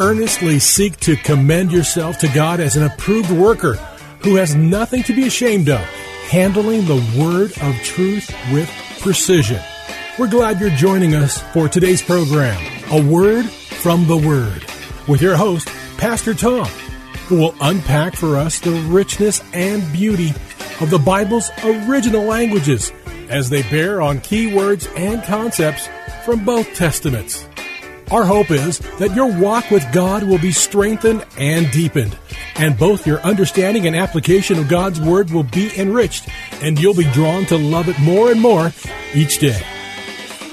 Earnestly seek to commend yourself to God as an approved worker who has nothing to be ashamed of, handling the word of truth with precision. We're glad you're joining us for today's program, A Word from the Word, with your host, Pastor Tom, who will unpack for us the richness and beauty of the Bible's original languages as they bear on key words and concepts from both Testaments. Our hope is that your walk with God will be strengthened and deepened, and both your understanding and application of God's Word will be enriched, and you'll be drawn to love it more and more each day.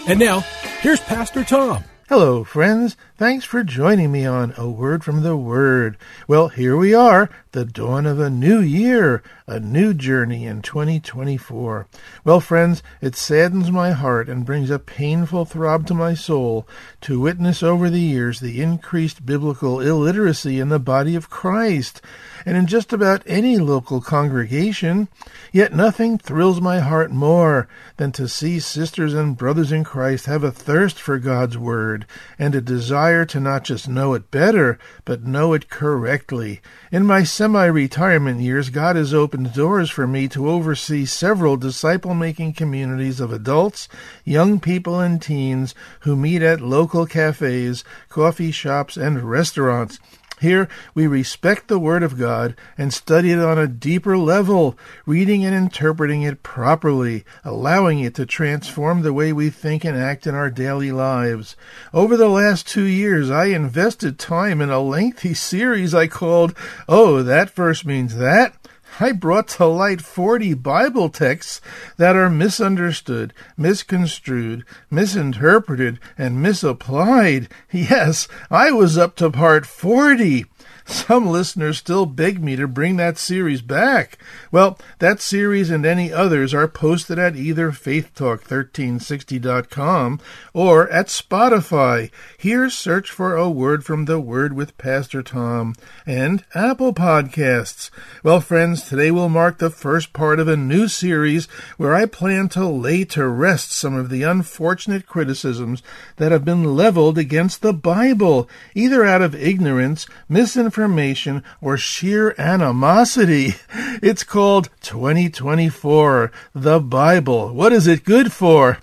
And now, here's Pastor Tom. Hello, friends. Thanks for joining me on A Word from the Word. Well, here we are, the dawn of a new year, a new journey in 2024. Well, friends, it saddens my heart and brings a painful throb to my soul to witness over the years the increased biblical illiteracy in the body of Christ and in just about any local congregation. Yet nothing thrills my heart more than to see sisters and brothers in Christ have a thirst for God's Word and a desire to not just know it better, but know it correctly. In my semi retirement years, God has opened doors for me to oversee several disciple making communities of adults, young people, and teens who meet at local cafes, coffee shops, and restaurants. Here we respect the Word of God and study it on a deeper level, reading and interpreting it properly, allowing it to transform the way we think and act in our daily lives. Over the last two years, I invested time in a lengthy series I called, Oh, That Verse Means That. I brought to light 40 Bible texts that are misunderstood, misconstrued, misinterpreted, and misapplied. Yes, I was up to part 40. Some listeners still beg me to bring that series back. Well, that series and any others are posted at either faithtalk1360.com or at Spotify. Here search for a word from the Word with Pastor Tom and Apple Podcasts. Well, friends, today will mark the first part of a new series where I plan to lay to rest some of the unfortunate criticisms that have been leveled against the Bible, either out of ignorance, misinformation, or sheer animosity. It's called 2024, the Bible. What is it good for?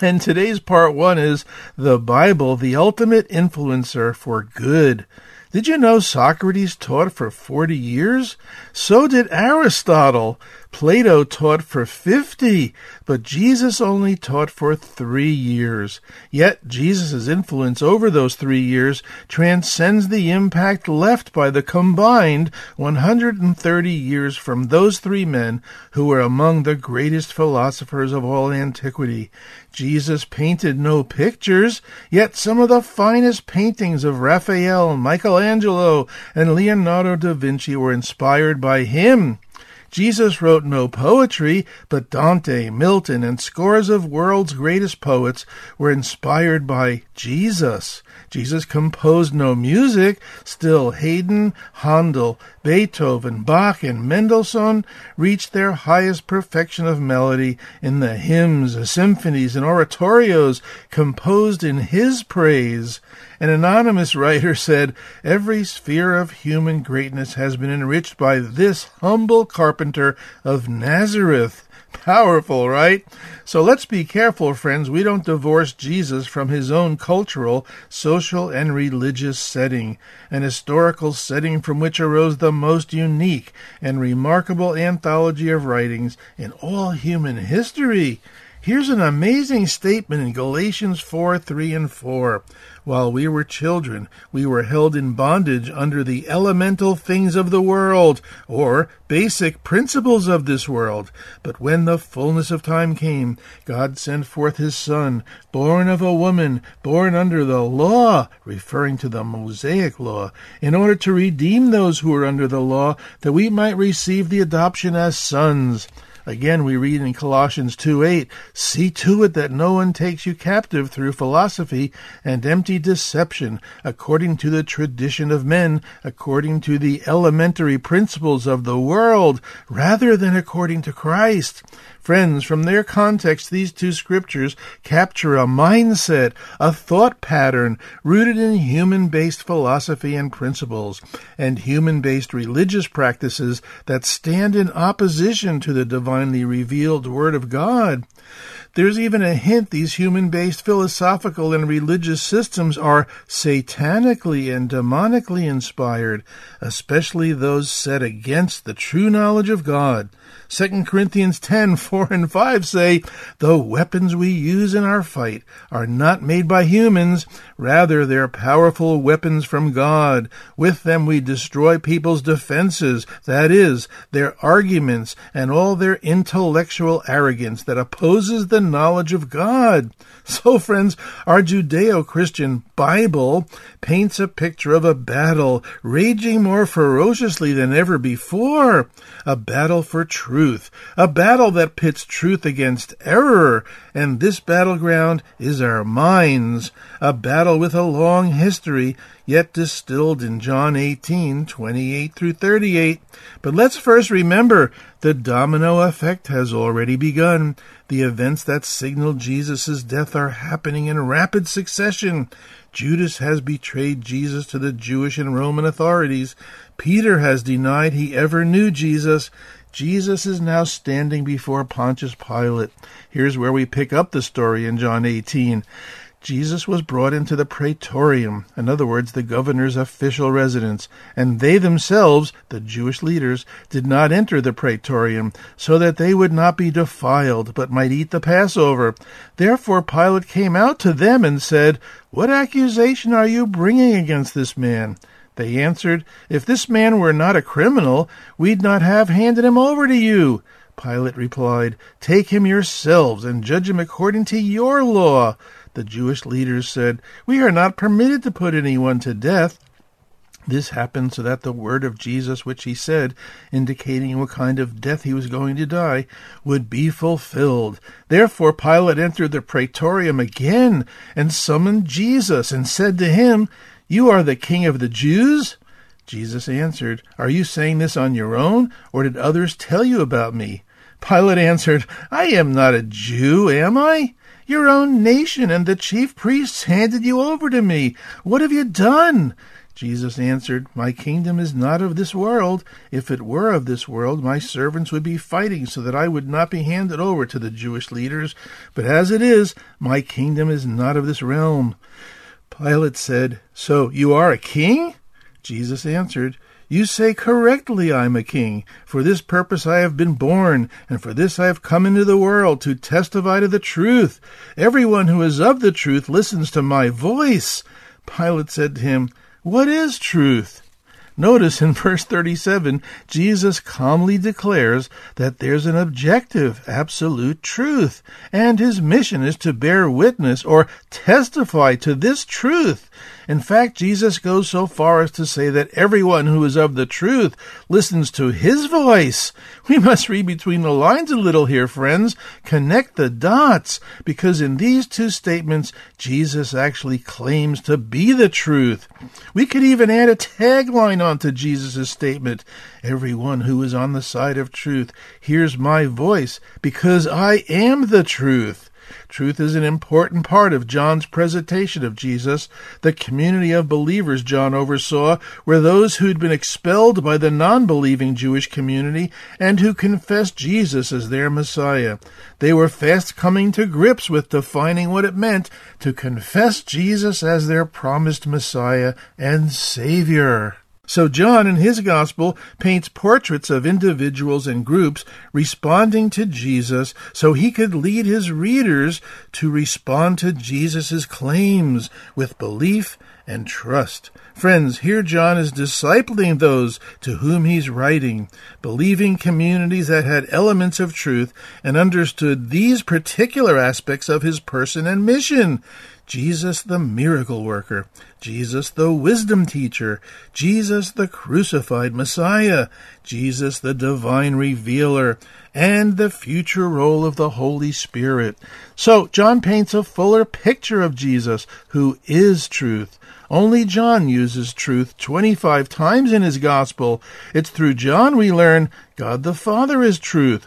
And today's part one is the Bible, the ultimate influencer for good. Did you know Socrates taught for 40 years? So did Aristotle. Plato taught for 50, but Jesus only taught for three years. Yet Jesus' influence over those three years transcends the impact left by the combined 130 years from those three men who were among the greatest philosophers of all antiquity. Jesus painted no pictures, yet some of the finest paintings of Raphael, Michelangelo, and Leonardo da Vinci were inspired by him. Jesus wrote no poetry, but Dante, Milton, and scores of world's greatest poets were inspired by Jesus. Jesus composed no music, still Haydn, Handel, Beethoven, Bach, and Mendelssohn reached their highest perfection of melody in the hymns, symphonies, and oratorios composed in his praise. An anonymous writer said, Every sphere of human greatness has been enriched by this humble carpenter of Nazareth. Powerful, right? So let's be careful, friends. We don't divorce Jesus from his own cultural, social, and religious setting, an historical setting from which arose the most unique and remarkable anthology of writings in all human history. Here's an amazing statement in Galatians 4 3 and 4. While we were children, we were held in bondage under the elemental things of the world, or basic principles of this world. But when the fullness of time came, God sent forth his Son, born of a woman, born under the law, referring to the Mosaic law, in order to redeem those who were under the law, that we might receive the adoption as sons. Again, we read in Colossians 2 8, See to it that no one takes you captive through philosophy and empty deception, according to the tradition of men, according to the elementary principles of the world, rather than according to Christ. Friends, from their context, these two scriptures capture a mindset, a thought pattern rooted in human based philosophy and principles, and human based religious practices that stand in opposition to the divinely revealed Word of God. There's even a hint these human based philosophical and religious systems are satanically and demonically inspired, especially those set against the true knowledge of God. 2 Corinthians 10 4 and 5 say, The weapons we use in our fight are not made by humans, rather, they're powerful weapons from God. With them we destroy people's defenses, that is, their arguments and all their intellectual arrogance that opposes the knowledge of God. So, friends, our Judeo Christian Bible paints a picture of a battle raging more ferociously than ever before. A battle for truth, a battle that pits truth against error, and this battleground is our minds, a battle with a long history, yet distilled in John 18, 28 through 38. But let's first remember the domino effect has already begun. The events that signal Jesus' death are happening in rapid succession. Judas has betrayed Jesus to the Jewish and Roman authorities. Peter has denied he ever knew Jesus. Jesus is now standing before Pontius Pilate. Here's where we pick up the story in John 18. Jesus was brought into the praetorium, in other words, the governor's official residence, and they themselves, the Jewish leaders, did not enter the praetorium, so that they would not be defiled, but might eat the Passover. Therefore Pilate came out to them and said, What accusation are you bringing against this man? They answered, If this man were not a criminal, we'd not have handed him over to you. Pilate replied, Take him yourselves and judge him according to your law. The Jewish leaders said, We are not permitted to put anyone to death. This happened so that the word of Jesus, which he said, indicating what kind of death he was going to die, would be fulfilled. Therefore Pilate entered the praetorium again and summoned Jesus and said to him, You are the king of the Jews? Jesus answered, Are you saying this on your own, or did others tell you about me? Pilate answered, I am not a Jew, am I? Your own nation and the chief priests handed you over to me. What have you done? Jesus answered, My kingdom is not of this world. If it were of this world, my servants would be fighting so that I would not be handed over to the Jewish leaders. But as it is, my kingdom is not of this realm. Pilate said, So you are a king? Jesus answered, You say correctly I am a king. For this purpose I have been born, and for this I have come into the world, to testify to the truth. Everyone who is of the truth listens to my voice. Pilate said to him, What is truth? Notice in verse 37, Jesus calmly declares that there's an objective, absolute truth, and his mission is to bear witness or testify to this truth. In fact, Jesus goes so far as to say that everyone who is of the truth listens to his voice. We must read between the lines a little here, friends. Connect the dots, because in these two statements, Jesus actually claims to be the truth. We could even add a tagline onto Jesus' statement Everyone who is on the side of truth hears my voice, because I am the truth. Truth is an important part of John's presentation of Jesus. The community of believers John oversaw were those who'd been expelled by the non believing Jewish community and who confessed Jesus as their Messiah. They were fast coming to grips with defining what it meant to confess Jesus as their promised Messiah and Savior. So John in his gospel paints portraits of individuals and groups responding to Jesus so he could lead his readers to respond to Jesus' claims with belief and trust. Friends, here John is discipling those to whom he's writing, believing communities that had elements of truth and understood these particular aspects of his person and mission. Jesus the miracle worker, Jesus the wisdom teacher, Jesus the crucified Messiah, Jesus the divine revealer, and the future role of the Holy Spirit. So John paints a fuller picture of Jesus, who is truth. Only John uses truth 25 times in his gospel. It's through John we learn God the Father is truth.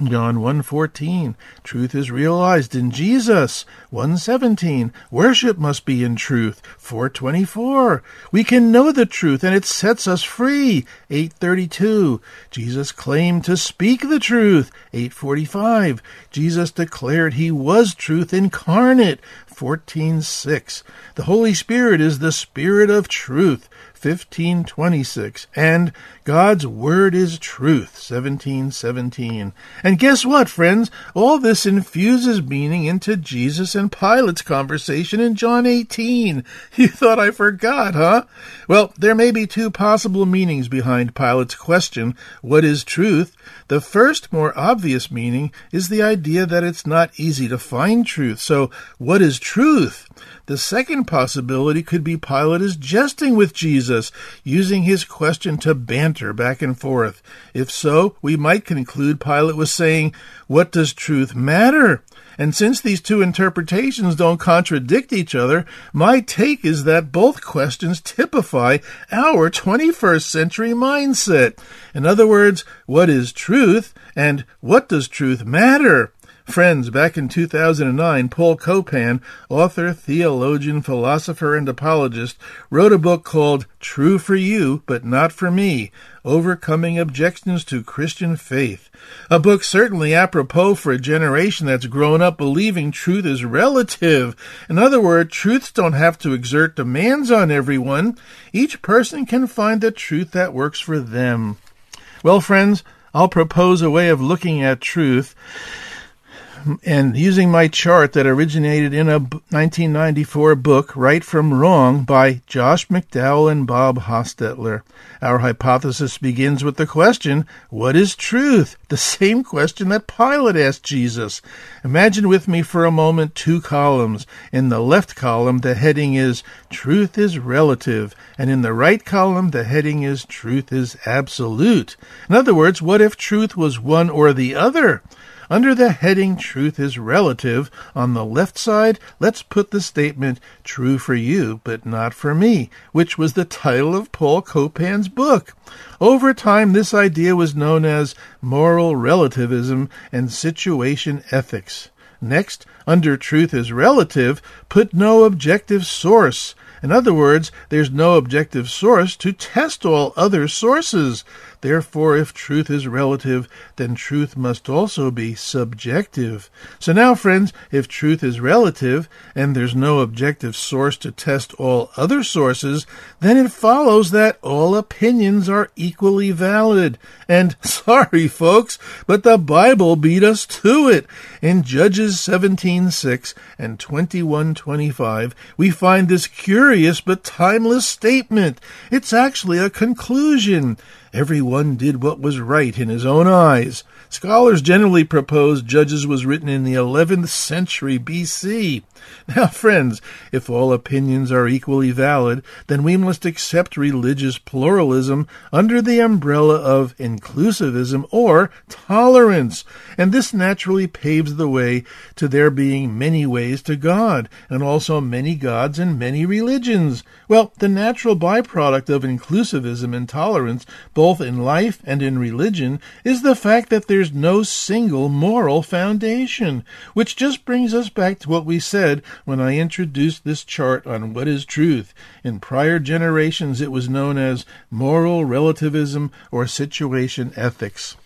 John 1:14 Truth is realized in Jesus. 1:17 Worship must be in truth. 4:24 We can know the truth and it sets us free. 8:32 Jesus claimed to speak the truth. 8:45 Jesus declared he was truth incarnate. 14:6 The Holy Spirit is the spirit of truth. 1526 and God's word is truth 1717 and guess what friends? All this infuses meaning into Jesus and Pilate's conversation in John 18 you thought I forgot huh? Well there may be two possible meanings behind Pilate's question what is truth? The first more obvious meaning is the idea that it's not easy to find truth. So what is truth? The second possibility could be Pilate is jesting with Jesus, using his question to banter back and forth. If so, we might conclude Pilate was saying, What does truth matter? And since these two interpretations don't contradict each other, my take is that both questions typify our 21st century mindset. In other words, what is truth and what does truth matter? Friends, back in 2009, Paul Copan, author, theologian, philosopher, and apologist, wrote a book called True for You, but Not for Me Overcoming Objections to Christian Faith. A book certainly apropos for a generation that's grown up believing truth is relative. In other words, truths don't have to exert demands on everyone. Each person can find the truth that works for them. Well, friends, I'll propose a way of looking at truth and using my chart that originated in a 1994 book, Right from Wrong, by Josh McDowell and Bob Hostetler. Our hypothesis begins with the question, What is truth? The same question that Pilate asked Jesus. Imagine with me for a moment two columns. In the left column, the heading is Truth is Relative, and in the right column, the heading is Truth is Absolute. In other words, what if truth was one or the other? Under the heading Truth is Relative, on the left side, let's put the statement True for you, but not for me, which was the title of Paul Copan's book. Over time, this idea was known as moral relativism and situation ethics. Next, under truth is relative, put no objective source. In other words, there's no objective source to test all other sources. Therefore, if truth is relative, then truth must also be subjective. So now, friends, if truth is relative and there's no objective source to test all other sources, then it follows that all opinions are equally valid. And sorry, folks, but the Bible beat us to it. In Judges 17:6 and 21:25, we find this curious but timeless statement. It's actually a conclusion. Everyone did what was right in his own eyes. Scholars generally propose Judges was written in the 11th century BC. Now, friends, if all opinions are equally valid, then we must accept religious pluralism under the umbrella of inclusivism or tolerance, and this naturally paves the way to there being many ways to God, and also many gods and many religions. Well, the natural byproduct of inclusivism and tolerance, both in life and in religion, is the fact that there's no single moral foundation, which just brings us back to what we said when I introduced this chart on what is truth. In prior generations, it was known as moral relativism or situation ethics.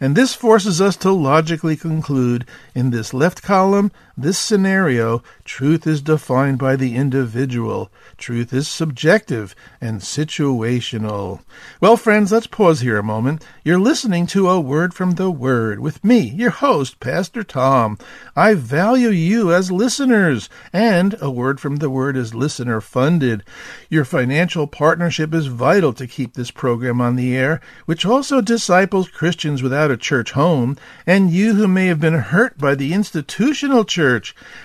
And this forces us to logically conclude in this left column, this scenario, truth is defined by the individual. Truth is subjective and situational. Well, friends, let's pause here a moment. You're listening to A Word from the Word with me, your host, Pastor Tom. I value you as listeners, and A Word from the Word is listener funded. Your financial partnership is vital to keep this program on the air, which also disciples Christians without a church home, and you who may have been hurt by the institutional church.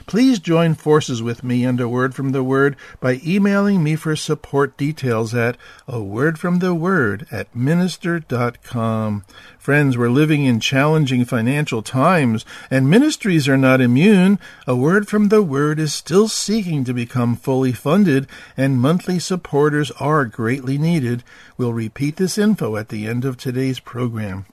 Please join forces with me and A Word from the Word by emailing me for support details at a word from the word at minister.com. Friends, we're living in challenging financial times, and ministries are not immune. A word from the word is still seeking to become fully funded, and monthly supporters are greatly needed. We'll repeat this info at the end of today's program.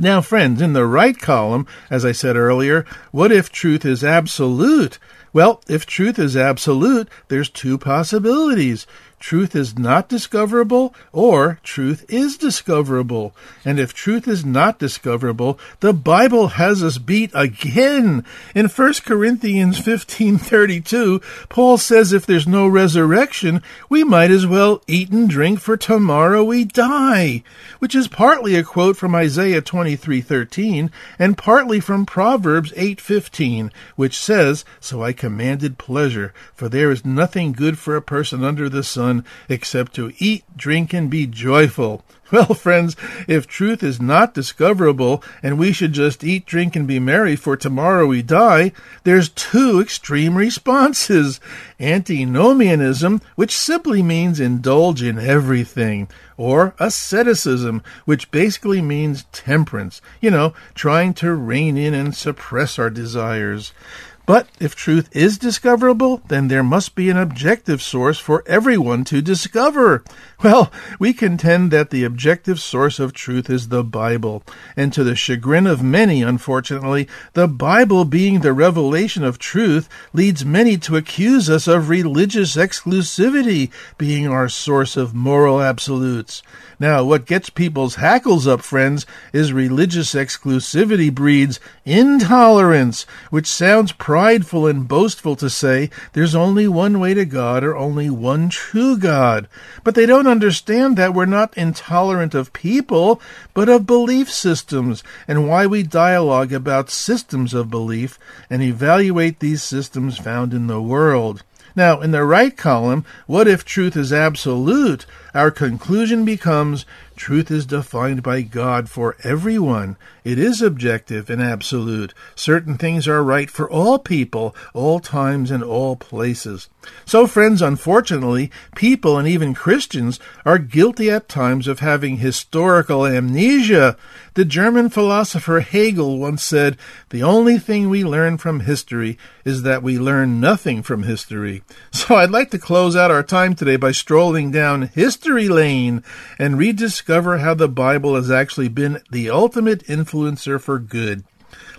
Now, friends, in the right column, as I said earlier, what if truth is absolute? Well, if truth is absolute, there's two possibilities. Truth is not discoverable or truth is discoverable. And if truth is not discoverable, the Bible has us beat again. In 1 Corinthians 15:32, Paul says if there's no resurrection, we might as well eat and drink for tomorrow we die, which is partly a quote from Isaiah 23:13 and partly from Proverbs 8:15, which says, "So I commanded pleasure, for there is nothing good for a person under the sun except to eat, drink, and be joyful. Well, friends, if truth is not discoverable and we should just eat, drink, and be merry for tomorrow we die, there's two extreme responses. Antinomianism, which simply means indulge in everything, or asceticism, which basically means temperance, you know, trying to rein in and suppress our desires. But if truth is discoverable, then there must be an objective source for everyone to discover. Well, we contend that the objective source of truth is the Bible, and to the chagrin of many, unfortunately, the Bible being the revelation of truth leads many to accuse us of religious exclusivity being our source of moral absolutes. Now, what gets people's hackles up, friends, is religious exclusivity breeds intolerance, which sounds prideful and boastful to say there's only one way to God or only one true God. But they don't understand that we're not intolerant of people, but of belief systems, and why we dialogue about systems of belief and evaluate these systems found in the world. Now, in the right column, what if truth is absolute? Our conclusion becomes truth is defined by God for everyone. It is objective and absolute. Certain things are right for all people, all times, and all places. So, friends, unfortunately, people and even Christians are guilty at times of having historical amnesia. The German philosopher Hegel once said, The only thing we learn from history is that we learn nothing from history. So I'd like to close out our time today by strolling down history lane and rediscover how the Bible has actually been the ultimate influencer for good.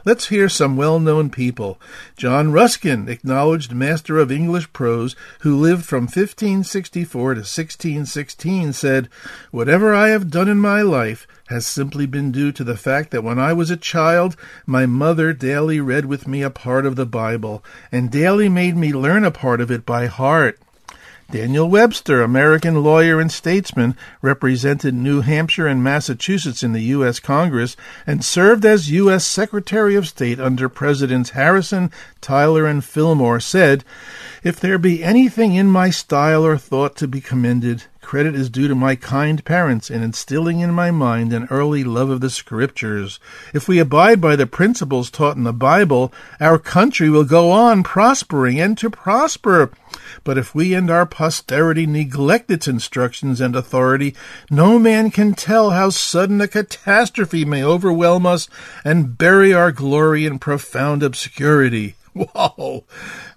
Let's hear some well known people. John Ruskin, acknowledged master of English prose, who lived from 1564 to 1616, said, Whatever I have done in my life has simply been due to the fact that when I was a child, my mother daily read with me a part of the Bible, and daily made me learn a part of it by heart. Daniel Webster, American lawyer and statesman, represented New Hampshire and Massachusetts in the U.S. Congress and served as U.S. Secretary of State under Presidents Harrison, Tyler, and Fillmore, said, If there be anything in my style or thought to be commended, credit is due to my kind parents in instilling in my mind an early love of the Scriptures. If we abide by the principles taught in the Bible, our country will go on prospering and to prosper. But if we and our posterity neglect its instructions and authority, no man can tell how sudden a catastrophe may overwhelm us and bury our glory in profound obscurity. Whoa!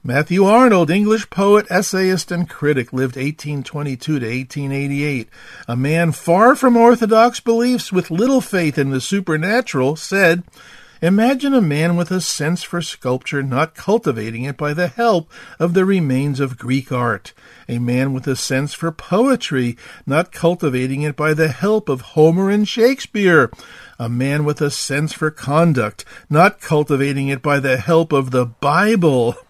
Matthew Arnold, English poet, essayist, and critic, lived 1822 to 1888. A man far from orthodox beliefs with little faith in the supernatural, said, Imagine a man with a sense for sculpture not cultivating it by the help of the remains of Greek art. A man with a sense for poetry not cultivating it by the help of Homer and Shakespeare. A man with a sense for conduct not cultivating it by the help of the Bible.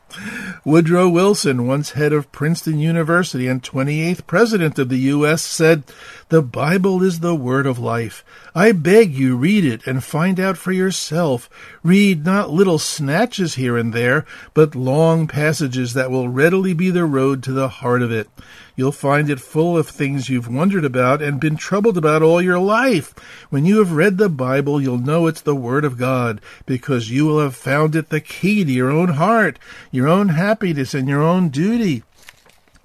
Woodrow Wilson, once head of Princeton University and 28th President of the U.S., said, The Bible is the word of life. I beg you read it and find out for yourself. Read not little snatches here and there, but long passages that will readily be the road to the heart of it. You'll find it full of things you've wondered about and been troubled about all your life. When you have read the Bible, you'll know it's the Word of God, because you will have found it the key to your own heart, your own happiness, and your own duty.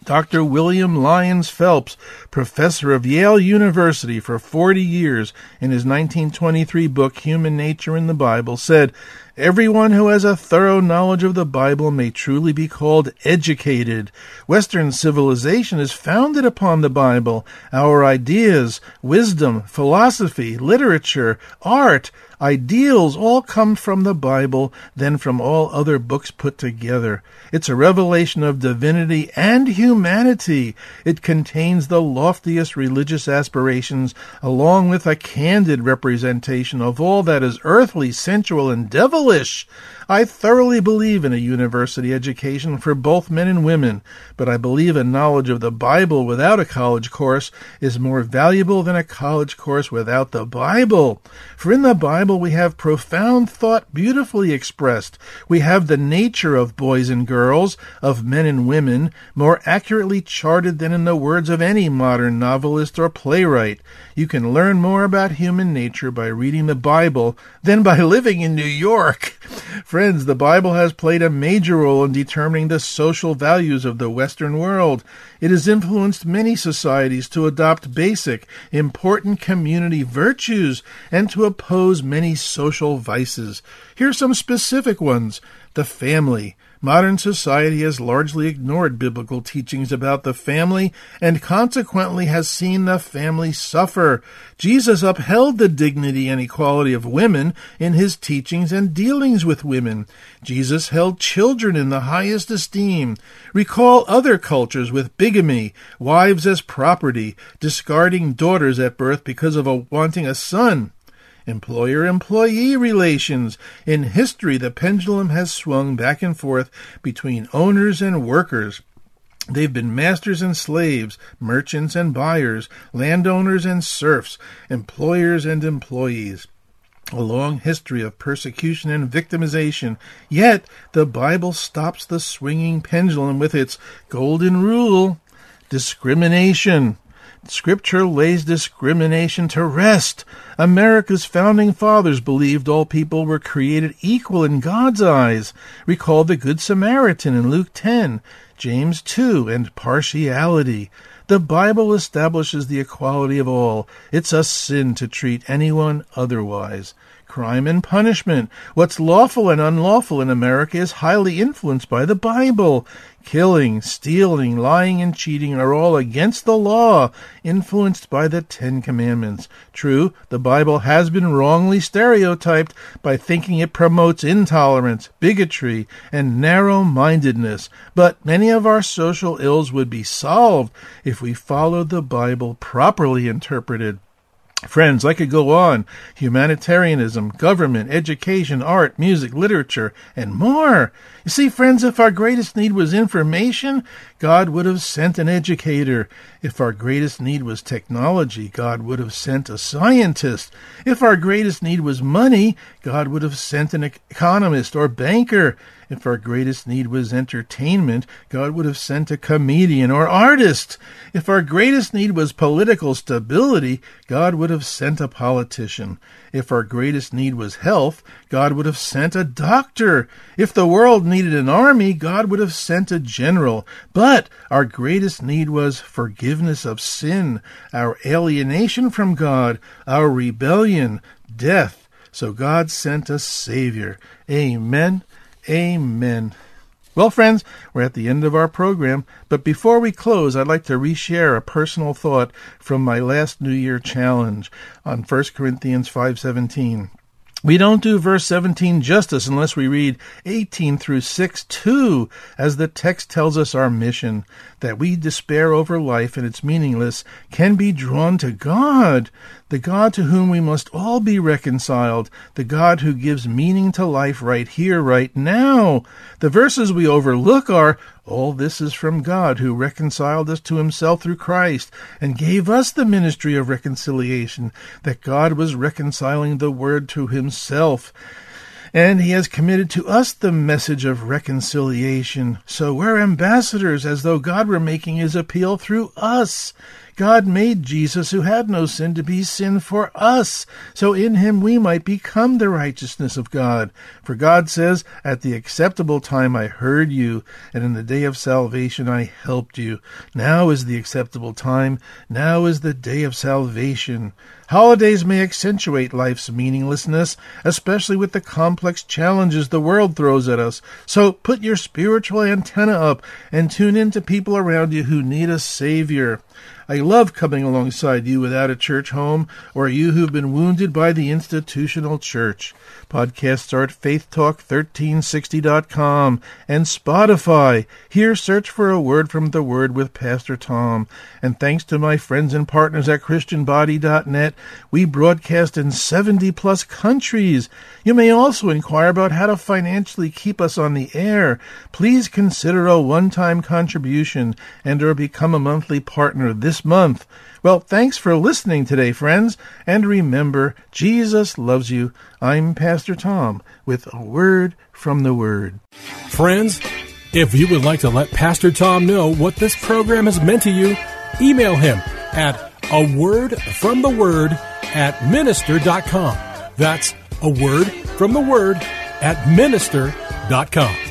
Dr. William Lyons Phelps, professor of Yale University for 40 years, in his 1923 book Human Nature in the Bible, said, Everyone who has a thorough knowledge of the Bible may truly be called educated. Western civilization is founded upon the Bible. Our ideas, wisdom, philosophy, literature, art, ideals all come from the Bible, then from all other books put together. It's a revelation of divinity and humanity. It contains the loftiest religious aspirations, along with a candid representation of all that is earthly, sensual, and devilish. I thoroughly believe in a university education for both men and women, but I believe a knowledge of the Bible without a college course is more valuable than a college course without the Bible. For in the Bible we have profound thought beautifully expressed. We have the nature of boys and girls, of men and women, more accurately charted than in the words of any modern novelist or playwright. You can learn more about human nature by reading the Bible than by living in New York. Friends, the Bible has played a major role in determining the social values of the Western world. It has influenced many societies to adopt basic, important community virtues and to oppose many social vices. Here are some specific ones the family. Modern society has largely ignored biblical teachings about the family and consequently has seen the family suffer. Jesus upheld the dignity and equality of women in his teachings and dealings with women. Jesus held children in the highest esteem. Recall other cultures with bigamy, wives as property, discarding daughters at birth because of a wanting a son employer employee relations. In history, the pendulum has swung back and forth between owners and workers. They've been masters and slaves, merchants and buyers, landowners and serfs, employers and employees. A long history of persecution and victimization. Yet the Bible stops the swinging pendulum with its golden rule discrimination. Scripture lays discrimination to rest. America's founding fathers believed all people were created equal in God's eyes. Recall the Good Samaritan in Luke 10, James 2, and partiality. The Bible establishes the equality of all. It's a sin to treat anyone otherwise. Crime and punishment. What's lawful and unlawful in America is highly influenced by the Bible. Killing, stealing, lying, and cheating are all against the law, influenced by the Ten Commandments. True, the Bible has been wrongly stereotyped by thinking it promotes intolerance, bigotry, and narrow mindedness, but many of our social ills would be solved if we followed the Bible properly interpreted. Friends, I could go on. Humanitarianism, government, education, art, music, literature, and more. You see, friends, if our greatest need was information, God would have sent an educator. If our greatest need was technology, God would have sent a scientist. If our greatest need was money, God would have sent an economist or banker. If our greatest need was entertainment, God would have sent a comedian or artist. If our greatest need was political stability, God would have sent a politician. If our greatest need was health, God would have sent a doctor. If the world needed an army, God would have sent a general. But our greatest need was forgiveness of sin, our alienation from God, our rebellion, death. So God sent a Savior. Amen. Amen. Well, friends, we're at the end of our program, but before we close, I'd like to reshare a personal thought from my last New Year challenge on 1 Corinthians 5:17. We don't do verse 17 justice unless we read 18 through 6 too, as the text tells us our mission, that we despair over life and its meaningless can be drawn to God, the God to whom we must all be reconciled, the God who gives meaning to life right here, right now. The verses we overlook are, all this is from God who reconciled us to himself through Christ and gave us the ministry of reconciliation, that God was reconciling the word to himself. And he has committed to us the message of reconciliation. So we're ambassadors as though God were making his appeal through us. God made Jesus, who had no sin, to be sin for us, so in him we might become the righteousness of God. For God says, At the acceptable time I heard you, and in the day of salvation I helped you. Now is the acceptable time, now is the day of salvation. Holidays may accentuate life's meaninglessness, especially with the complex challenges the world throws at us. So put your spiritual antenna up and tune in to people around you who need a savior. I love coming alongside you without a church home or you who've been wounded by the institutional church. Podcasts are at faithtalk1360.com and Spotify. Here, search for a word from the Word with Pastor Tom. And thanks to my friends and partners at ChristianBody.net, we broadcast in 70 plus countries. You may also inquire about how to financially keep us on the air. Please consider a one-time contribution and or become a monthly partner this month. Well, thanks for listening today, friends, and remember, Jesus loves you. I'm Pastor Tom with a word from the Word. Friends, if you would like to let Pastor Tom know what this program has meant to you, email him at a word from the word at minister.com. That's a word from the word at minister.com.